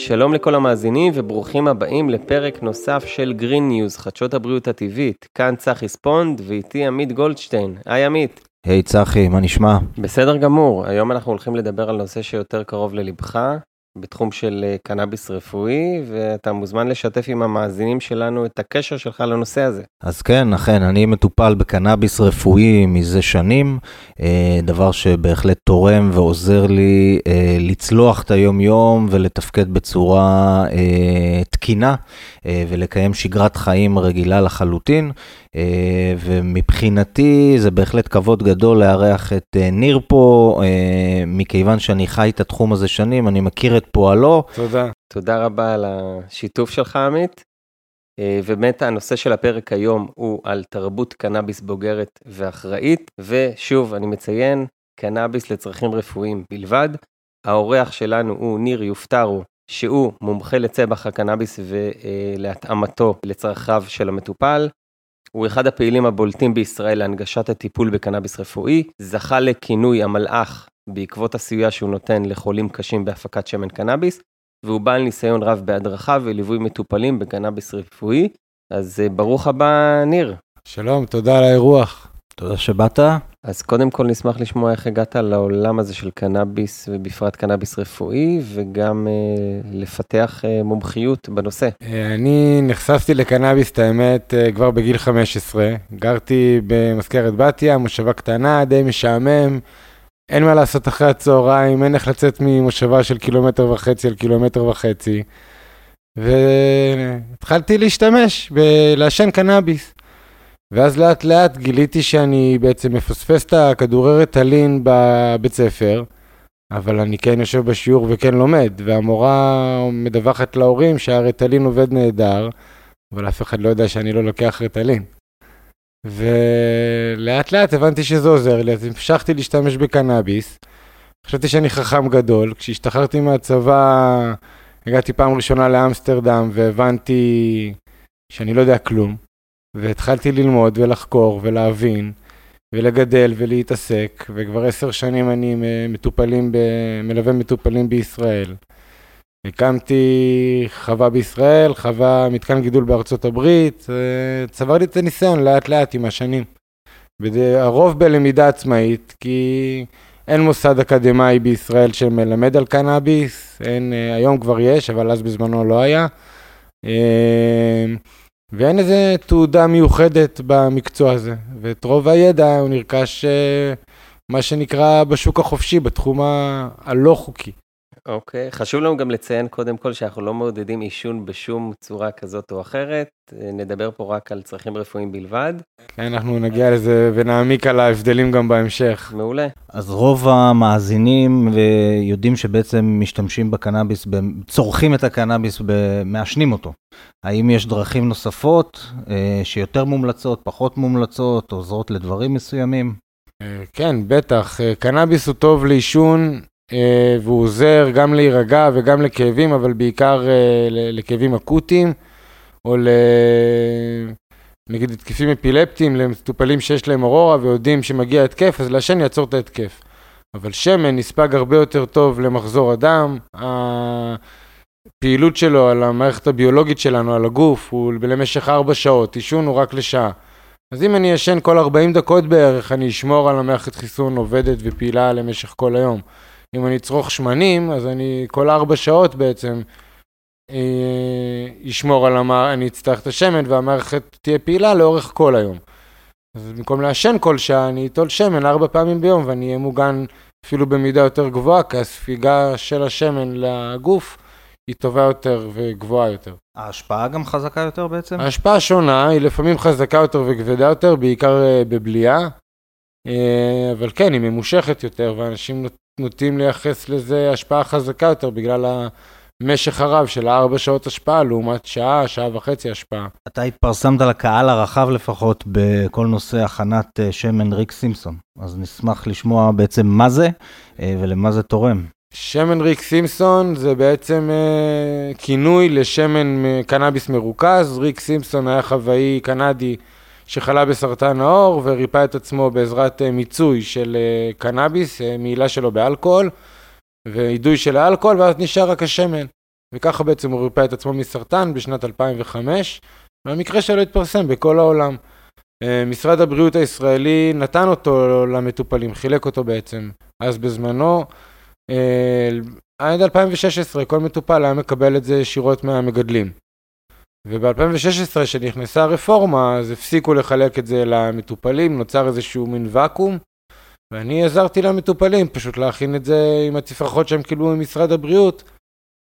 שלום לכל המאזינים וברוכים הבאים לפרק נוסף של Green News, חדשות הבריאות הטבעית. כאן צחי ספונד ואיתי עמית גולדשטיין. היי עמית. היי hey, צחי, מה נשמע? בסדר גמור, היום אנחנו הולכים לדבר על נושא שיותר קרוב ללבך, בתחום של אה, קנאביס רפואי, ואתה מוזמן לשתף עם המאזינים שלנו את הקשר שלך לנושא הזה. אז כן, אכן, אני מטופל בקנאביס רפואי מזה שנים, אה, דבר שבהחלט תורם ועוזר לי אה, לצלוח את היום-יום ולתפקד בצורה תקינה ולקיים שגרת חיים רגילה לחלוטין. ומבחינתי זה בהחלט כבוד גדול לארח את ניר פה, מכיוון שאני חי את התחום הזה שנים, אני מכיר את פועלו. תודה. תודה רבה על השיתוף שלך, עמית. אה, ובאמת הנושא של הפרק היום הוא על תרבות קנאביס בוגרת ואחראית, ושוב, אני מציין, קנאביס לצרכים רפואיים בלבד. האורח שלנו הוא ניר יופטרו, שהוא מומחה לצבח הקנאביס ולהתאמתו לצרכיו של המטופל. הוא אחד הפעילים הבולטים בישראל להנגשת הטיפול בקנאביס רפואי, זכה לכינוי המלאך בעקבות הסיוע שהוא נותן לחולים קשים בהפקת שמן קנאביס, והוא בעל ניסיון רב בהדרכה וליווי מטופלים בקנאביס רפואי. אז אה, ברוך הבא, ניר. שלום, תודה על האירוח. תודה שבאת. אז קודם כל נשמח לשמוע איך הגעת לעולם הזה של קנאביס, ובפרט קנאביס רפואי, וגם אה, לפתח אה, מומחיות בנושא. אה, אני נחשפתי לקנאביס, את האמת, אה, כבר בגיל 15. גרתי במזכרת בתיה, מושבה קטנה, די משעמם. אין מה לעשות אחרי הצהריים, אין איך לצאת ממושבה של קילומטר וחצי על קילומטר וחצי. והתחלתי להשתמש, לעשן קנאביס. ואז לאט לאט גיליתי שאני בעצם מפספס את הכדורי רטלין בבית ספר, אבל אני כן יושב בשיעור וכן לומד, והמורה מדווחת להורים שהרטלין עובד נהדר, אבל אף אחד לא יודע שאני לא לוקח רטלין. ולאט לאט הבנתי שזה עוזר לי, אז המשכתי להשתמש בקנאביס. חשבתי שאני חכם גדול. כשהשתחררתי מהצבא, הגעתי פעם ראשונה לאמסטרדם והבנתי שאני לא יודע כלום. והתחלתי ללמוד ולחקור ולהבין ולגדל ולהתעסק, וכבר עשר שנים אני מטופלים, ב... מלווה מטופלים בישראל. הקמתי חווה בישראל, חווה מתקן גידול בארצות הברית, צברתי את הניסיון לאט לאט עם השנים. הרוב בלמידה עצמאית, כי אין מוסד אקדמאי בישראל שמלמד על קנאביס, אין, היום כבר יש, אבל אז בזמנו לא היה. ואין איזה תעודה מיוחדת במקצוע הזה, ואת רוב הידע הוא נרכש מה שנקרא בשוק החופשי, בתחום הלא חוקי. אוקיי, okay. חשוב לנו גם לציין קודם כל שאנחנו לא מעודדים עישון בשום צורה כזאת או אחרת, נדבר פה רק על צרכים רפואיים בלבד. כן, אנחנו נגיע לזה ונעמיק על ההבדלים גם בהמשך. מעולה. אז רוב המאזינים יודעים שבעצם משתמשים בקנאביס, צורכים את הקנאביס, מעשנים אותו. האם יש דרכים נוספות אה, שיותר מומלצות, פחות מומלצות, עוזרות לדברים מסוימים? אה, כן, בטח. אה, קנאביס הוא טוב לעישון אה, והוא עוזר גם להירגע וגם לכאבים, אבל בעיקר אה, לכאבים אקוטיים, או ל... נגיד התקפים אפילפטיים למטופלים שיש להם אורורה ויודעים שמגיע התקף, אז לעשן יעצור את ההתקף. אבל שמן נספג הרבה יותר טוב למחזור הדם, הפעילות שלו על המערכת הביולוגית שלנו, על הגוף, הוא למשך 4 שעות, עישון הוא רק לשעה. אז אם אני אשן כל 40 דקות בערך, אני אשמור על המערכת חיסון עובדת ופעילה למשך כל היום. אם אני אצרוך שמנים, אז אני כל ארבע שעות בעצם אה, אשמור על המערכת, אני אצטרך את השמן והמערכת תהיה פעילה לאורך כל היום. אז במקום לעשן כל שעה, אני אטול שמן ארבע פעמים ביום ואני אהיה מוגן אפילו במידה יותר גבוהה, כי הספיגה של השמן לגוף היא טובה יותר וגבוהה יותר. ההשפעה גם חזקה יותר בעצם? ההשפעה שונה, היא לפעמים חזקה יותר וכבדה יותר, בעיקר אה, בבליעה. אה, אבל כן, היא ממושכת יותר, ואנשים נוטים לייחס לזה השפעה חזקה יותר בגלל המשך הרב של הארבע שעות השפעה לעומת שעה, שעה וחצי השפעה. אתה התפרסמת לקהל הרחב לפחות בכל נושא הכנת אה, שמן ריק סימפסון, אז נשמח לשמוע בעצם מה זה אה, ולמה זה תורם. שמן ריק סימפסון זה בעצם אה, כינוי לשמן קנאביס מרוכז. ריק סימפסון היה חוואי קנדי שחלה בסרטן העור וריפא את עצמו בעזרת אה, מיצוי של אה, קנאביס, אה, מעילה שלו באלכוהול, ואידוי של האלכוהול, ואז נשאר רק השמן. וככה בעצם הוא ריפא את עצמו מסרטן בשנת 2005, והמקרה שלו התפרסם בכל העולם. משרד הבריאות הישראלי נתן אותו למטופלים, חילק אותו בעצם. אז בזמנו, עד 2016 כל מטופל היה מקבל את זה ישירות מהמגדלים. וב-2016 כשנכנסה הרפורמה אז הפסיקו לחלק את זה למטופלים, נוצר איזשהו מין ואקום ואני עזרתי למטופלים פשוט להכין את זה עם התפרחות שהם קיבלו ממשרד הבריאות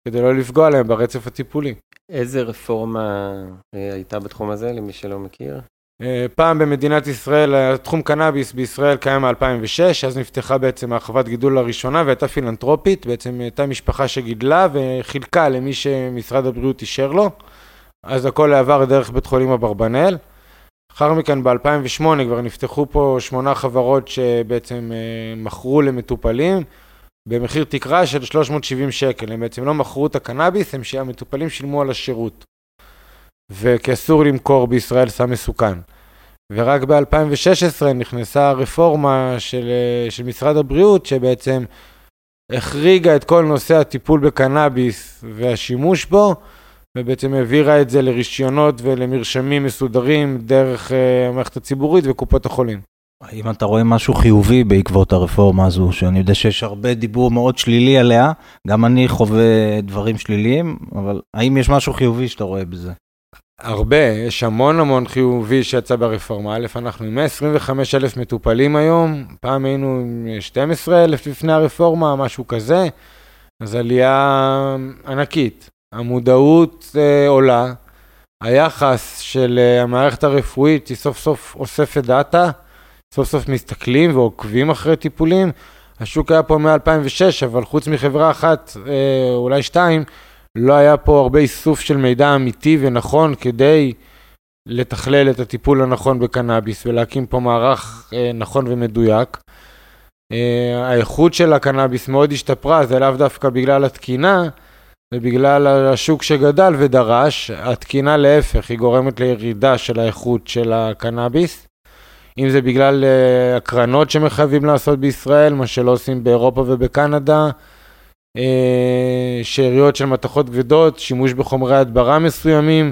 כדי לא לפגוע להם ברצף הטיפולי. איזה רפורמה אה, הייתה בתחום הזה למי שלא מכיר? אה, פעם במדינת ישראל, תחום קנאביס בישראל קיים מ-2006, אז נפתחה בעצם הרחבת גידול הראשונה והייתה פילנטרופית, בעצם הייתה משפחה שגידלה וחילקה למי שמשרד הבריאות אישר לו, אז הכל עבר דרך בית חולים אברבנאל. לאחר מכן ב-2008 כבר נפתחו פה שמונה חברות שבעצם אה, מכרו למטופלים במחיר תקרה של 370 שקל, הם בעצם לא מכרו את הקנאביס, הם שהמטופלים שילמו על השירות. וכי אסור למכור בישראל סם מסוכן. ורק ב-2016 נכנסה הרפורמה של, של משרד הבריאות שבעצם החריגה את כל נושא הטיפול בקנאביס והשימוש בו ובעצם העבירה את זה לרישיונות ולמרשמים מסודרים דרך uh, המערכת הציבורית וקופות החולים. האם אתה רואה משהו חיובי בעקבות הרפורמה הזו, שאני יודע שיש הרבה דיבור מאוד שלילי עליה, גם אני חווה דברים שליליים, אבל האם יש משהו חיובי שאתה רואה בזה? הרבה, יש המון המון חיובי שיצא ברפורמה. א', אנחנו עם 125 אלף מטופלים היום, פעם היינו עם 12 אלף לפני הרפורמה, משהו כזה, אז עלייה ענקית. המודעות אה, עולה, היחס של אה, המערכת הרפואית היא סוף סוף אוספת דאטה, סוף סוף מסתכלים ועוקבים אחרי טיפולים. השוק היה פה מ-2006, אבל חוץ מחברה אחת, אה, אולי שתיים, לא היה פה הרבה איסוף של מידע אמיתי ונכון כדי לתכלל את הטיפול הנכון בקנאביס ולהקים פה מערך אה, נכון ומדויק. אה, האיכות של הקנאביס מאוד השתפרה, זה לאו דווקא בגלל התקינה, ובגלל השוק שגדל ודרש, התקינה להפך, היא גורמת לירידה של האיכות של הקנאביס. אם זה בגלל uh, הקרנות שמחייבים לעשות בישראל, מה שלא עושים באירופה ובקנדה, uh, שאריות של מתכות כבדות, שימוש בחומרי הדברה מסוימים,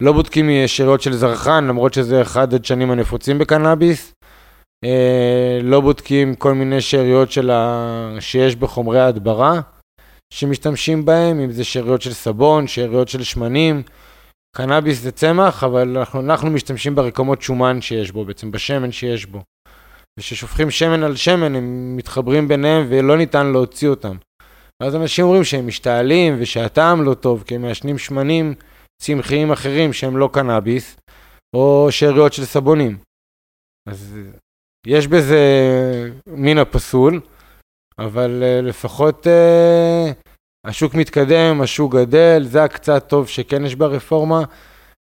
לא בודקים שאריות של זרחן, למרות שזה אחד הדשנים הנפוצים בקנאביס. Uh, לא בודקים כל מיני שאריות. שיש בחומרי ההדברה. שמשתמשים בהם, אם זה שאריות של סבון, שאריות של שמנים. קנאביס זה צמח, אבל אנחנו, אנחנו משתמשים ברקמות שומן שיש בו, בעצם בשמן שיש בו. וכששופכים שמן על שמן, הם מתחברים ביניהם ולא ניתן להוציא אותם. ואז אנשים אומרים שהם משתעלים ושהטעם לא טוב, כי הם מעשנים שמנים צמחיים אחרים שהם לא קנאביס, או שאריות של סבונים. אז יש בזה מן הפסול. אבל uh, לפחות uh, השוק מתקדם, השוק גדל, זה הקצת טוב שכן יש ברפורמה.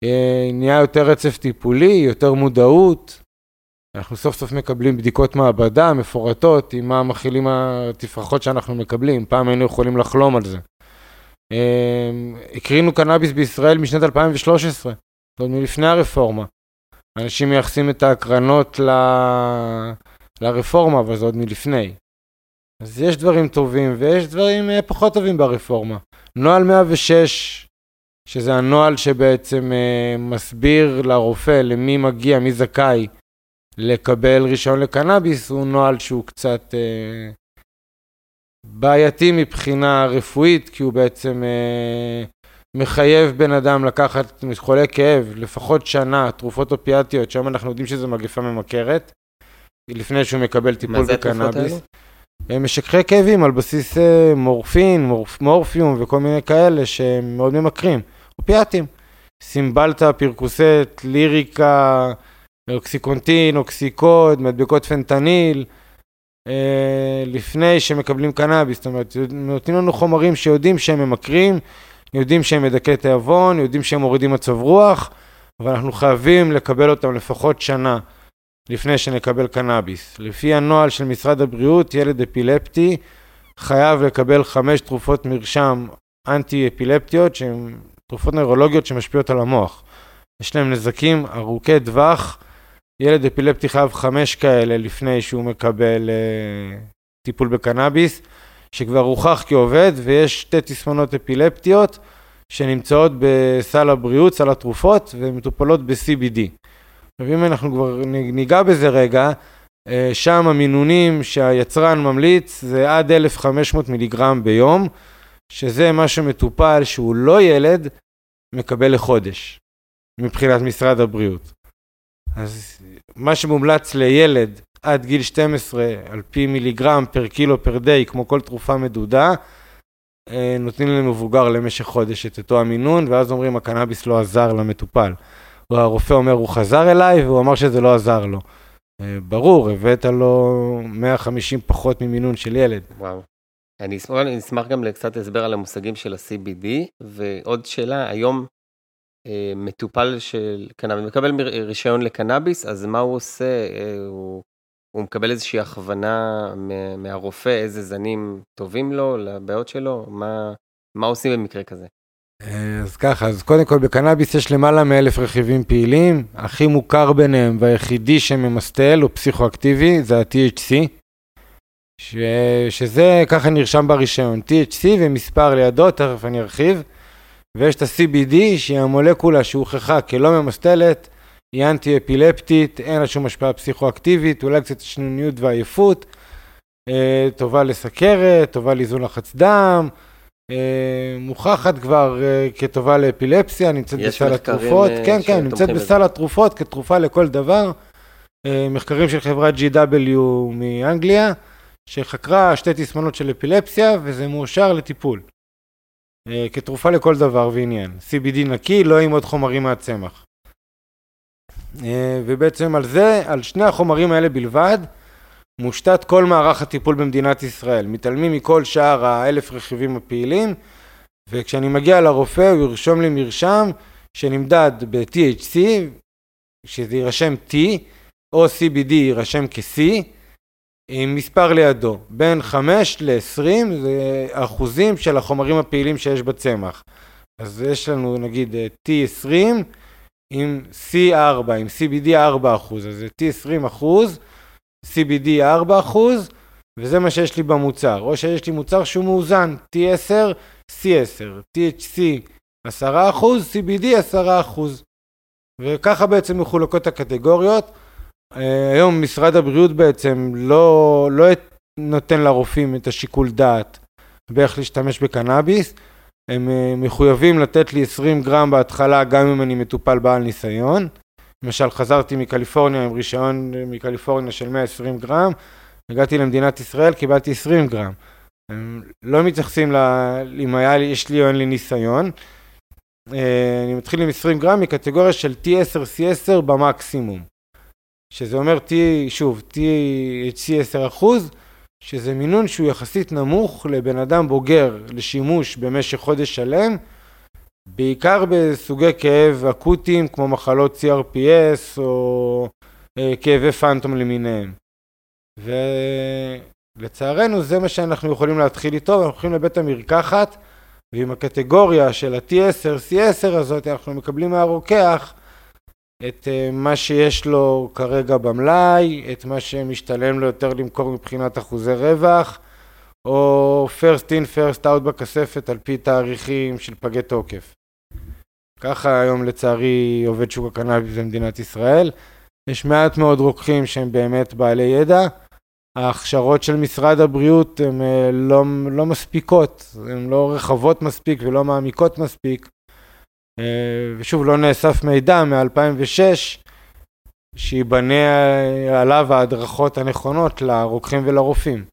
Uh, נהיה יותר רצף טיפולי, יותר מודעות. אנחנו סוף סוף מקבלים בדיקות מעבדה מפורטות עם מה מכילים התפרחות שאנחנו מקבלים, פעם היינו יכולים לחלום על זה. Uh, הקרינו קנאביס בישראל משנת 2013, עוד מלפני הרפורמה. אנשים מייחסים את ההקרנות ל... לרפורמה, אבל זה עוד מלפני. אז יש דברים טובים ויש דברים אה, פחות טובים ברפורמה. נוהל 106, שזה הנוהל שבעצם אה, מסביר לרופא למי מגיע, מי זכאי לקבל רישיון לקנאביס, הוא נוהל שהוא קצת אה, בעייתי מבחינה רפואית, כי הוא בעצם מחייב בן אדם לקחת חולה כאב לפחות שנה, תרופות אופיאטיות, שם אנחנו יודעים שזו מגפה ממכרת, לפני שהוא מקבל טיפול בקנאביס. מה זה התרופות האלו? משככי כאבים על בסיס אה, מורפין, מורפ, מורפיום וכל מיני כאלה שהם מאוד ממכרים, אופיאטים. סימבלטה, פרקוסט, ליריקה, אוקסיקונטין, אוקסיקוד, מדבקות פנטניל, אה, לפני שמקבלים קנאביס, זאת אומרת, נותנים לנו חומרים שיודעים שהם ממכרים, יודעים שהם מדכאי תיאבון, יודעים שהם מורידים מצב רוח, אבל אנחנו חייבים לקבל אותם לפחות שנה. לפני שנקבל קנאביס. לפי הנוהל של משרד הבריאות, ילד אפילפטי חייב לקבל חמש תרופות מרשם אנטי-אפילפטיות, שהן תרופות נוירולוגיות שמשפיעות על המוח. יש להם נזקים ארוכי טווח. ילד אפילפטי חייב חמש כאלה לפני שהוא מקבל uh, טיפול בקנאביס. שכבר הוכח כעובד, ויש שתי תסמונות אפילפטיות שנמצאות בסל הבריאות, סל התרופות, ומטופלות ב-CBD. עכשיו אם אנחנו כבר ניגע בזה רגע, אה, שם המינונים שהיצרן ממליץ זה עד 1,500 מיליגרם ביום, שזה מה שמטופל שהוא לא ילד, מקבל לחודש, מבחינת משרד הבריאות. אז מה שמומלץ לילד עד גיל 12 על פי מיליגרם פר קילו פר דיי, כמו כל תרופה מדודה, אה, נותנים למבוגר למשך חודש את אותו המינון, ואז אומרים הקנאביס לא עזר למטופל. הרופא אומר הוא חזר אליי והוא אמר שזה לא עזר לו. אה, ברור, הבאת לו 150 פחות ממינון של ילד. וואו. אני אשמח, אני אשמח גם לקצת הסבר על המושגים של ה-CBD, ועוד שאלה, היום אה, מטופל של קנאביס, מקבל רישיון לקנאביס, אז מה הוא עושה? אה, הוא, הוא מקבל איזושהי הכוונה מהרופא, איזה זנים טובים לו, לבעיות שלו? מה, מה עושים במקרה כזה? אז ככה, אז קודם כל בקנאביס יש למעלה מאלף רכיבים פעילים, הכי מוכר ביניהם והיחידי שממסטל הוא פסיכואקטיבי, זה ה-THC, ש... שזה ככה נרשם ברישיון, THC ומספר לידו, תכף אני ארחיב, ויש את ה-CBD שהיא המולקולה שהוכחה כלא ממסטלת, היא אנטי-אפילפטית, אין לה שום השפעה פסיכואקטיבית, אולי קצת שנוניות ועייפות, אה, טובה לסכרת, טובה לאיזון לחץ דם, מוכחת כבר אה, כטובה לאפילפסיה, נמצאת בסל התרופות, אה, כן, כן, נמצאת בסל התרופות כתרופה לכל דבר. מחקרים של חברת GW מאנגליה, שחקרה שתי תסמונות של אפילפסיה, וזה מאושר לטיפול. כתרופה לכל דבר ועניין. CBD נקי, לא עם עוד חומרים מהצמח. ובעצם על זה, על שני החומרים האלה בלבד, מושתת כל מערך הטיפול במדינת ישראל. מתעלמים מכל שאר האלף רכיבים הפעילים, וכשאני מגיע לרופא הוא ירשום לי מרשם שנמדד ב-THC, שזה יירשם T, או CBD יירשם כ-C, עם מספר לידו, בין 5 ל-20 זה אחוזים של החומרים הפעילים שיש בצמח. אז יש לנו נגיד T20 עם C4, עם CBD 4 אחוז, אז זה T20 אחוז. CBD 4%, וזה מה שיש לי במוצר. או שיש לי מוצר שהוא מאוזן, T10, C10, THC 10%, CBD 10%. וככה בעצם מחולקות הקטגוריות. אה, היום משרד הבריאות בעצם לא, לא נותן לרופאים את השיקול דעת באיך להשתמש בקנאביס. הם אה, מחויבים לתת לי 20 גרם בהתחלה גם אם אני מטופל בעל ניסיון. למשל חזרתי מקליפורניה עם רישיון מקליפורניה של 120 גרם, הגעתי למדינת ישראל, קיבלתי 20 גרם. הם לא מתייחסים ל... אם היה לי, יש לי או אין לי ניסיון. אה, אני מתחיל עם 20 גרם מקטגוריה של T10 C10 במקסימום. שזה אומר T, שוב, THC 10 אחוז, שזה מינון שהוא יחסית נמוך לבן אדם בוגר לשימוש במשך חודש שלם. בעיקר בסוגי כאב אקוטיים כמו מחלות CRPS או אה, כאבי פאנטום למיניהם. ולצערנו זה מה שאנחנו יכולים להתחיל איתו, אנחנו הולכים לבית המרקחת ועם הקטגוריה של ה-T10, C10 הזאת אנחנו מקבלים מהרוקח את אה, מה שיש לו כרגע במלאי, את מה שמשתלם לו יותר למכור מבחינת אחוזי רווח, או first in first out בכספת על פי תאריכים של פגי תוקף. ככה היום לצערי עובד שוק הקנאביס במדינת ישראל. יש מעט מאוד רוקחים שהם באמת בעלי ידע. ההכשרות של משרד הבריאות הן אה, לא, לא מספיקות, הן לא רחבות מספיק ולא מעמיקות מספיק. אה, ושוב, לא נאסף מידע מ-2006 שייבנה עליו ההדרכות הנכונות לרוקחים ולרופאים.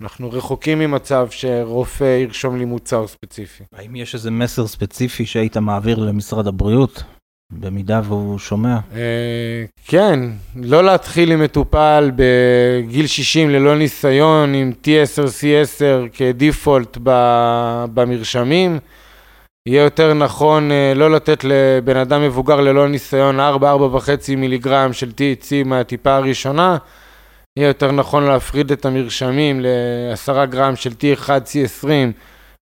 אנחנו רחוקים ממצב שרופא ירשום לי מוצר ספציפי. האם יש איזה מסר ספציפי שהיית מעביר למשרד הבריאות, במידה והוא שומע? אה, כן, לא להתחיל עם מטופל בגיל 60 ללא ניסיון עם T10, C10 כדיפולט במרשמים. יהיה יותר נכון אה, לא לתת לבן אדם מבוגר ללא ניסיון 4-4.5 מיליגרם של THC מהטיפה הראשונה. יהיה יותר נכון להפריד את המרשמים ל-10 גרם של T1 C20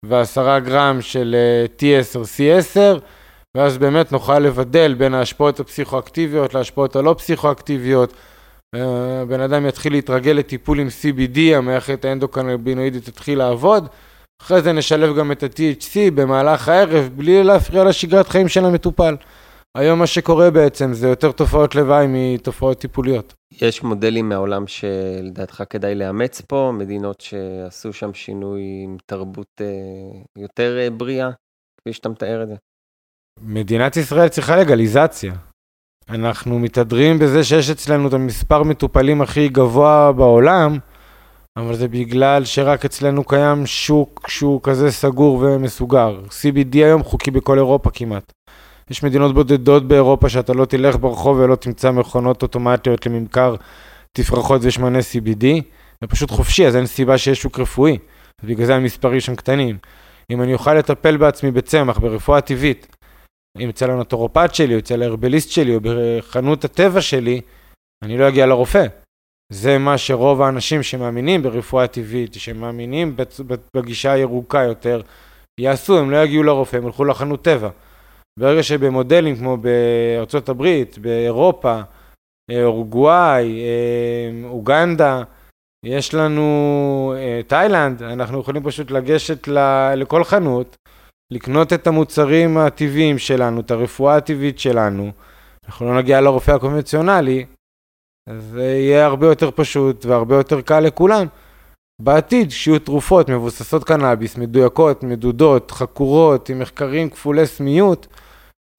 ו-10 גרם של T10 C10 ואז באמת נוכל לבדל בין ההשפעות הפסיכואקטיביות להשפעות הלא פסיכואקטיביות הבן אדם יתחיל להתרגל לטיפול עם CBD, המערכת האנדוקנבינואידית תתחיל לעבוד, אחרי זה נשלב גם את ה-THC במהלך הערב, בלי להפריע לשגרת חיים של המטופל. היום מה שקורה בעצם זה יותר תופעות לוואי מתופעות טיפוליות. יש מודלים מהעולם שלדעתך כדאי לאמץ פה, מדינות שעשו שם שינוי עם תרבות אה, יותר אה, בריאה, כפי שאתה מתאר את זה. מדינת ישראל צריכה לגליזציה. אנחנו מתהדרים בזה שיש אצלנו את המספר מטופלים הכי גבוה בעולם, אבל זה בגלל שרק אצלנו קיים שוק שהוא כזה סגור ומסוגר. CBD היום חוקי בכל אירופה כמעט. יש מדינות בודדות באירופה שאתה לא תלך ברחוב ולא תמצא מכונות אוטומטיות לממכר תפרחות ושמני CBD, זה פשוט חופשי, אז אין סיבה שיש שוק רפואי. בגלל זה המספרים שם קטנים. אם אני אוכל לטפל בעצמי בצמח, ברפואה טבעית, אם אצל הנטורופט שלי, או אצל ההרבליסט שלי, או בחנות הטבע שלי, אני לא אגיע לרופא. זה מה שרוב האנשים שמאמינים ברפואה טבעית, שמאמינים בגישה הירוקה יותר, יעשו, הם לא יגיעו לרופא, הם ילכו לחנות טבע. ברגע שבמודלים כמו בארצות הברית, באירופה, אה, אורוגוואי, אה, אוגנדה, יש לנו אה, תאילנד, אנחנו יכולים פשוט לגשת לכל חנות, לקנות את המוצרים הטבעיים שלנו, את הרפואה הטבעית שלנו, אנחנו לא נגיע לרופא הקונבנציונלי, זה יהיה הרבה יותר פשוט והרבה יותר קל לכולם. בעתיד, שיהיו תרופות מבוססות קנאביס, מדויקות, מדודות, חקורות, עם מחקרים כפולי סמיות,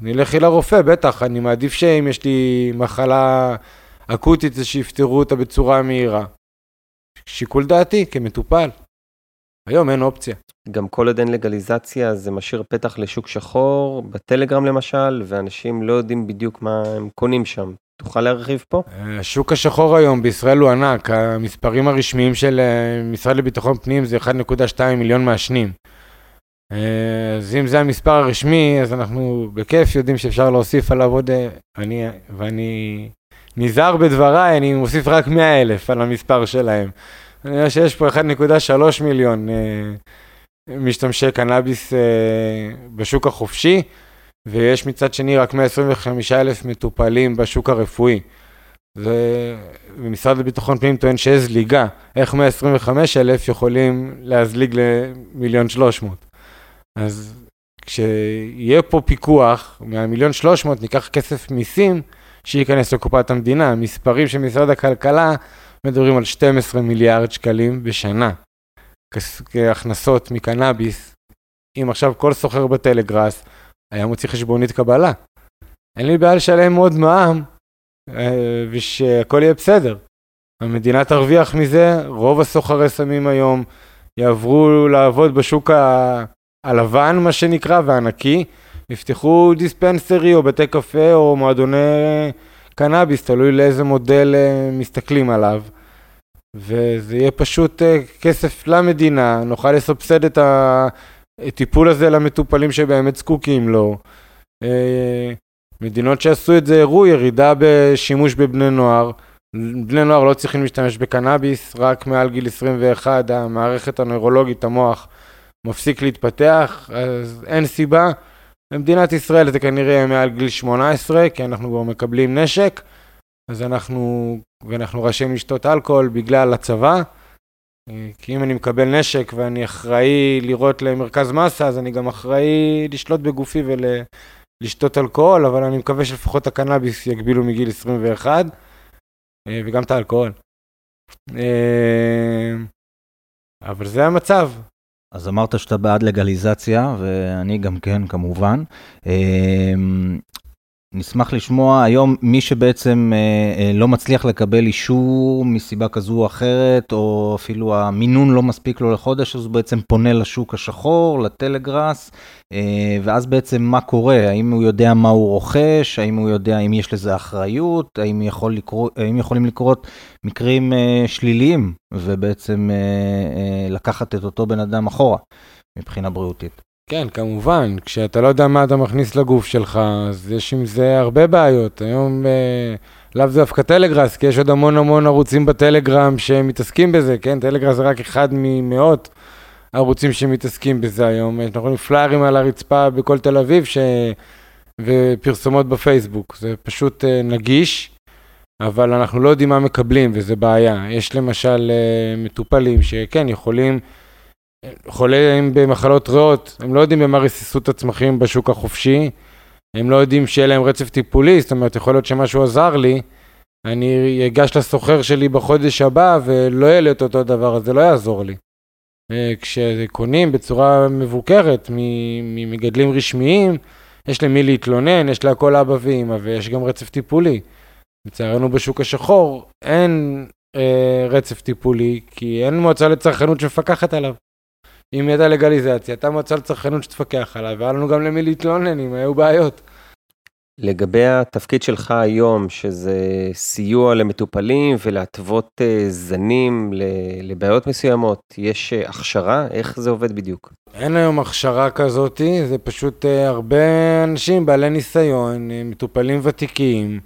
אני לכי לרופא, בטח, אני מעדיף שאם יש לי מחלה אקוטית, זה שיפתרו אותה בצורה מהירה. שיקול דעתי כמטופל. היום אין אופציה. גם כל עוד אין לגליזציה זה משאיר פתח לשוק שחור, בטלגרם למשל, ואנשים לא יודעים בדיוק מה הם קונים שם. תוכל להרחיב פה? השוק השחור היום בישראל הוא ענק, המספרים הרשמיים של אה, משרד לביטחון פנים זה 1.2 מיליון מעשנים. אה, אז אם זה המספר הרשמי, אז אנחנו בכיף יודעים שאפשר להוסיף עליו עוד... אה, אני, ואני נזהר בדבריי, אני מוסיף רק 100 אלף על המספר שלהם. אני יודע שיש פה 1.3 מיליון אה, משתמשי קנאביס בשוק החופשי, ויש מצד שני רק 125 אלף מטופלים בשוק הרפואי. ומשרד לביטחון פנים טוען שיש זליגה, איך 125 אלף יכולים להזליג למיליון 300. אז כשיהיה פה פיקוח, מהמיליון שלוש מאות ניקח כסף מיסים שייכנס לקופת המדינה. המספרים של משרד הכלכלה מדברים על 12 מיליארד שקלים בשנה כהכנסות מקנאביס. אם עכשיו כל סוחר בטלגראס היה מוציא חשבונית קבלה. אין לי בעיה לשלם עוד מע"מ אה, ושהכל יהיה בסדר. המדינה תרוויח מזה, רוב הסוחרי סמים היום יעברו לעבוד בשוק ה... הלבן, מה שנקרא, והנקי, יפתחו דיספנסרי או בתי קפה או מועדוני קנאביס, תלוי לאיזה מודל אה, מסתכלים עליו. וזה יהיה פשוט אה, כסף למדינה, נוכל לסבסד את הטיפול הזה למטופלים שבאמת זקוקים לו. אה, מדינות שעשו את זה הראו ירידה בשימוש בבני נוער. בני נוער לא צריכים להשתמש בקנאביס, רק מעל גיל 21 המערכת הנוירולוגית, המוח, מפסיק להתפתח, אז אין סיבה. במדינת ישראל זה כנראה מעל גיל 18, כי אנחנו כבר מקבלים נשק, אז אנחנו, ואנחנו רשאים לשתות אלכוהול בגלל הצבא. כי אם אני מקבל נשק ואני אחראי לראות למרכז מסה, אז אני גם אחראי לשלוט בגופי ולשתות אלכוהול, אבל אני מקווה שלפחות הקנאביס יגבילו מגיל 21, וגם את האלכוהול. אבל זה המצב, אז אמרת שאתה בעד לגליזציה, ואני גם כן, כמובן. נשמח לשמוע היום מי שבעצם אה, אה, לא מצליח לקבל אישור מסיבה כזו או אחרת, או אפילו המינון לא מספיק לו לחודש, אז הוא בעצם פונה לשוק השחור, לטלגראס, אה, ואז בעצם מה קורה? האם הוא יודע מה הוא רוכש? האם הוא יודע אם יש לזה אחריות? האם, יכול לקרוא, האם יכולים לקרות מקרים שליליים, ובעצם לקחת את אותו בן אדם אחורה מבחינה בריאותית? כן, כמובן, כשאתה לא יודע מה אתה מכניס לגוף שלך, אז יש עם זה הרבה בעיות. היום אה, לאו דווקא טלגראס, כי יש עוד המון המון ערוצים בטלגרם שמתעסקים בזה, כן? טלגראס זה רק אחד ממאות ערוצים שמתעסקים בזה היום. אנחנו רואים פליירים על הרצפה בכל תל אביב ש... ופרסומות בפייסבוק. זה פשוט אה, נגיש. אבל אנחנו לא יודעים מה מקבלים, וזה בעיה. יש למשל אה, מטופלים שכן, יכולים, חולים במחלות ריאות, הם לא יודעים במה רסיסות הצמחים בשוק החופשי, הם לא יודעים שיהיה להם רצף טיפולי, זאת אומרת, יכול להיות שמשהו עזר לי, אני אגש לסוחר שלי בחודש הבא ולא יהיה לי את אותו דבר, אז זה לא יעזור לי. אה, כשקונים בצורה מבוקרת ממגדלים רשמיים, יש למי להתלונן, יש להכל אבא ואמא, ויש גם רצף טיפולי. לצערנו בשוק השחור אין אה, רצף טיפולי, כי אין מועצה לצרכנות שמפקחת עליו. אם ידע לגליזציה, הייתה מועצה לצרכנות שתפקח עליו, והיה לנו גם למי להתלונן אם היו בעיות. לגבי התפקיד שלך היום, שזה סיוע למטופלים ולהתוות אה, זנים לבעיות מסוימות, יש אה, הכשרה? איך זה עובד בדיוק? אין היום הכשרה כזאת, זה פשוט אה, הרבה אנשים בעלי ניסיון, מטופלים ותיקים,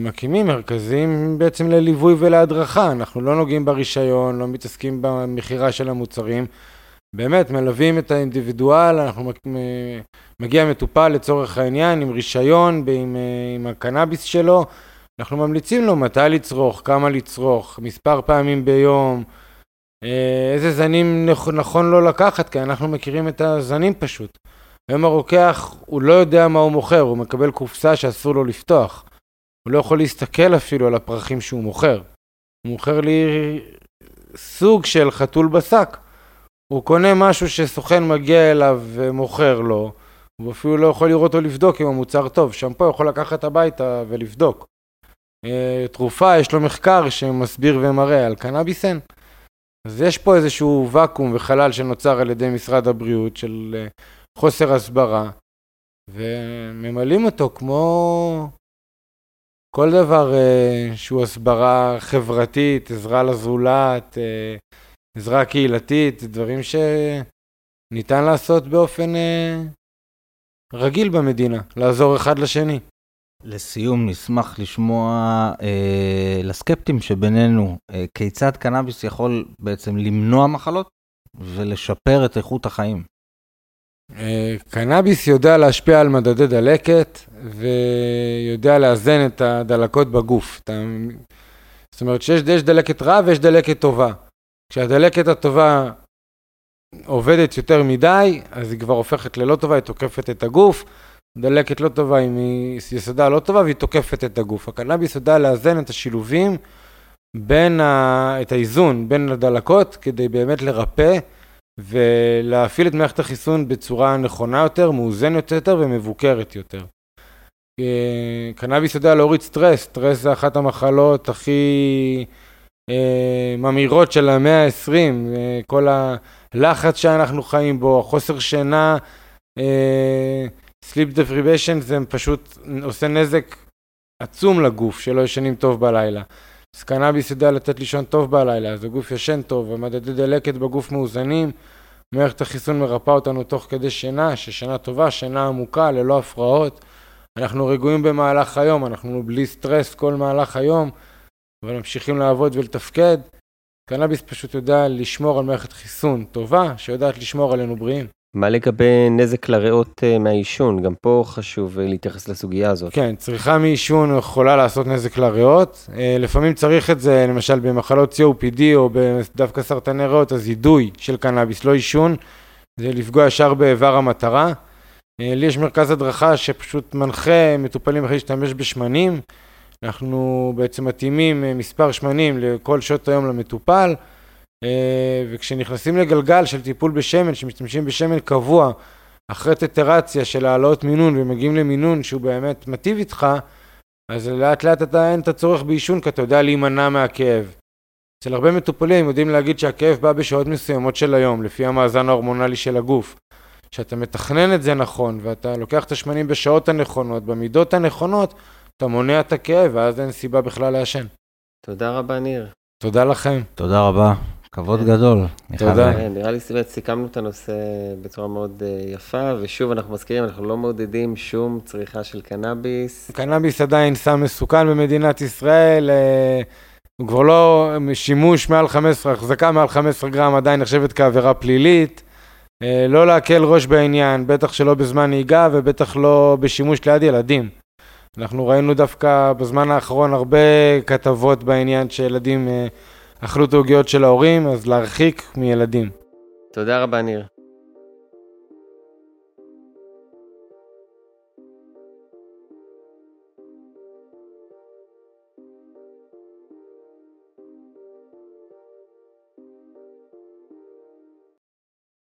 מקימים מרכזים בעצם לליווי ולהדרכה. אנחנו לא נוגעים ברישיון, לא מתעסקים במכירה של המוצרים. באמת, מלווים את האינדיבידואל, אנחנו מגיע מטופל לצורך העניין עם רישיון, עם, עם הקנאביס שלו, אנחנו ממליצים לו מתי לצרוך, כמה לצרוך, מספר פעמים ביום, אה, איזה זנים נכון לו לקחת, כי אנחנו מכירים את הזנים פשוט. היום הרוקח, הוא לא יודע מה הוא מוכר, הוא מקבל קופסה שאסור לו לפתוח. הוא לא יכול להסתכל אפילו על הפרחים שהוא מוכר. הוא מוכר לי סוג של חתול בשק. הוא קונה משהו שסוכן מגיע אליו ומוכר לו, הוא אפילו לא יכול לראות או לבדוק אם המוצר טוב. שמפו יכול לקחת הביתה ולבדוק. אה, תרופה, יש לו מחקר שמסביר ומראה על קנאביסן. אז יש פה איזשהו ואקום וחלל שנוצר על ידי משרד הבריאות של אה, חוסר הסברה, וממלאים אותו כמו כל דבר uh, שהוא הסברה חברתית, עזרה לזולת, uh, עזרה קהילתית, דברים שניתן לעשות באופן uh, רגיל במדינה, לעזור אחד לשני. לסיום, נשמח לשמוע אה, לסקפטים שבינינו, אה, כיצד קנאביס יכול בעצם למנוע מחלות ולשפר את איכות החיים. אה, קנאביס יודע להשפיע על מדדי דלקת ויודע לאזן את הדלקות בגוף. זאת אומרת שיש דלקת רע ויש דלקת טובה. כשהדלקת הטובה עובדת יותר מדי, אז היא כבר הופכת ללא טובה, היא תוקפת את הגוף. דלקת לא טובה, אם היא יסודה לא טובה, והיא תוקפת את הגוף. הקנאביס יודע לאזן את השילובים בין, ה... את האיזון בין הדלקות, כדי באמת לרפא ולהפעיל את מערכת החיסון בצורה נכונה יותר, מאוזנת יותר ומבוקרת יותר. אה, קנאביס יודע להוריד סטרס, סטרס זה אחת המחלות הכי אה, ממאירות של המאה ה-20, אה, כל הלחץ שאנחנו חיים בו, חוסר שינה, אה, sleep deprivation זה פשוט עושה נזק עצום לגוף, שלא ישנים טוב בלילה. אז קנאביס יודע לתת לישון טוב בלילה, אז הגוף ישן טוב, המדדי דלקת בגוף מאוזנים, מערכת החיסון מרפאה אותנו תוך כדי שינה, ששינה טובה, שינה עמוקה, ללא הפרעות. אנחנו רגועים במהלך היום, אנחנו בלי סטרס כל מהלך היום, אבל ממשיכים לעבוד ולתפקד. קנאביס פשוט יודע לשמור על מערכת חיסון טובה, שיודעת לשמור עלינו בריאים. מה לגבי נזק לריאות אה, מהעישון? גם פה חשוב אה, להתייחס לסוגיה הזאת. כן, צריכה מעישון יכולה לעשות נזק לריאות. אה, לפעמים צריך את זה, למשל במחלות COPD או דווקא סרטני ריאות, אז אידוי של קנאביס, לא עישון, זה לפגוע ישר באיבר המטרה. לי יש מרכז הדרכה שפשוט מנחה מטופלים אחרי להשתמש בשמנים. אנחנו בעצם מתאימים מספר שמנים לכל שעות היום למטופל. אה, וכשנכנסים לגלגל של טיפול בשמן, שמשתמשים בשמן קבוע, אחרי טטרציה של העלאות מינון ומגיעים למינון שהוא באמת מטיב איתך, אז לאט לאט אתה אין את הצורך בעישון כי אתה יודע להימנע מהכאב. אצל הרבה מטופלים יודעים להגיד שהכאב בא בשעות מסוימות של היום, לפי המאזן ההורמונלי של הגוף. כשאתה מתכנן את זה נכון, ואתה לוקח את השמנים בשעות הנכונות, במידות הנכונות, אתה מונע את הכאב, ואז אין סיבה בכלל לעשן. תודה רבה, ניר. תודה לכם. תודה רבה. כבוד גדול. תודה. כן, נראה לי סיכמנו את הנושא בצורה מאוד אה, יפה, ושוב אנחנו מזכירים, אנחנו לא מעודדים שום צריכה של קנאביס. קנאביס עדיין סם מסוכן במדינת ישראל, אה, הוא כבר לא שימוש מעל 15, החזקה מעל 15 גרם עדיין נחשבת כעבירה פלילית. אה, לא להקל ראש בעניין, בטח שלא בזמן נהיגה ובטח לא בשימוש ליד ילדים. אנחנו ראינו דווקא בזמן האחרון הרבה כתבות בעניין שילדים אכלו את העוגיות של ההורים, אז להרחיק מילדים. תודה רבה, ניר.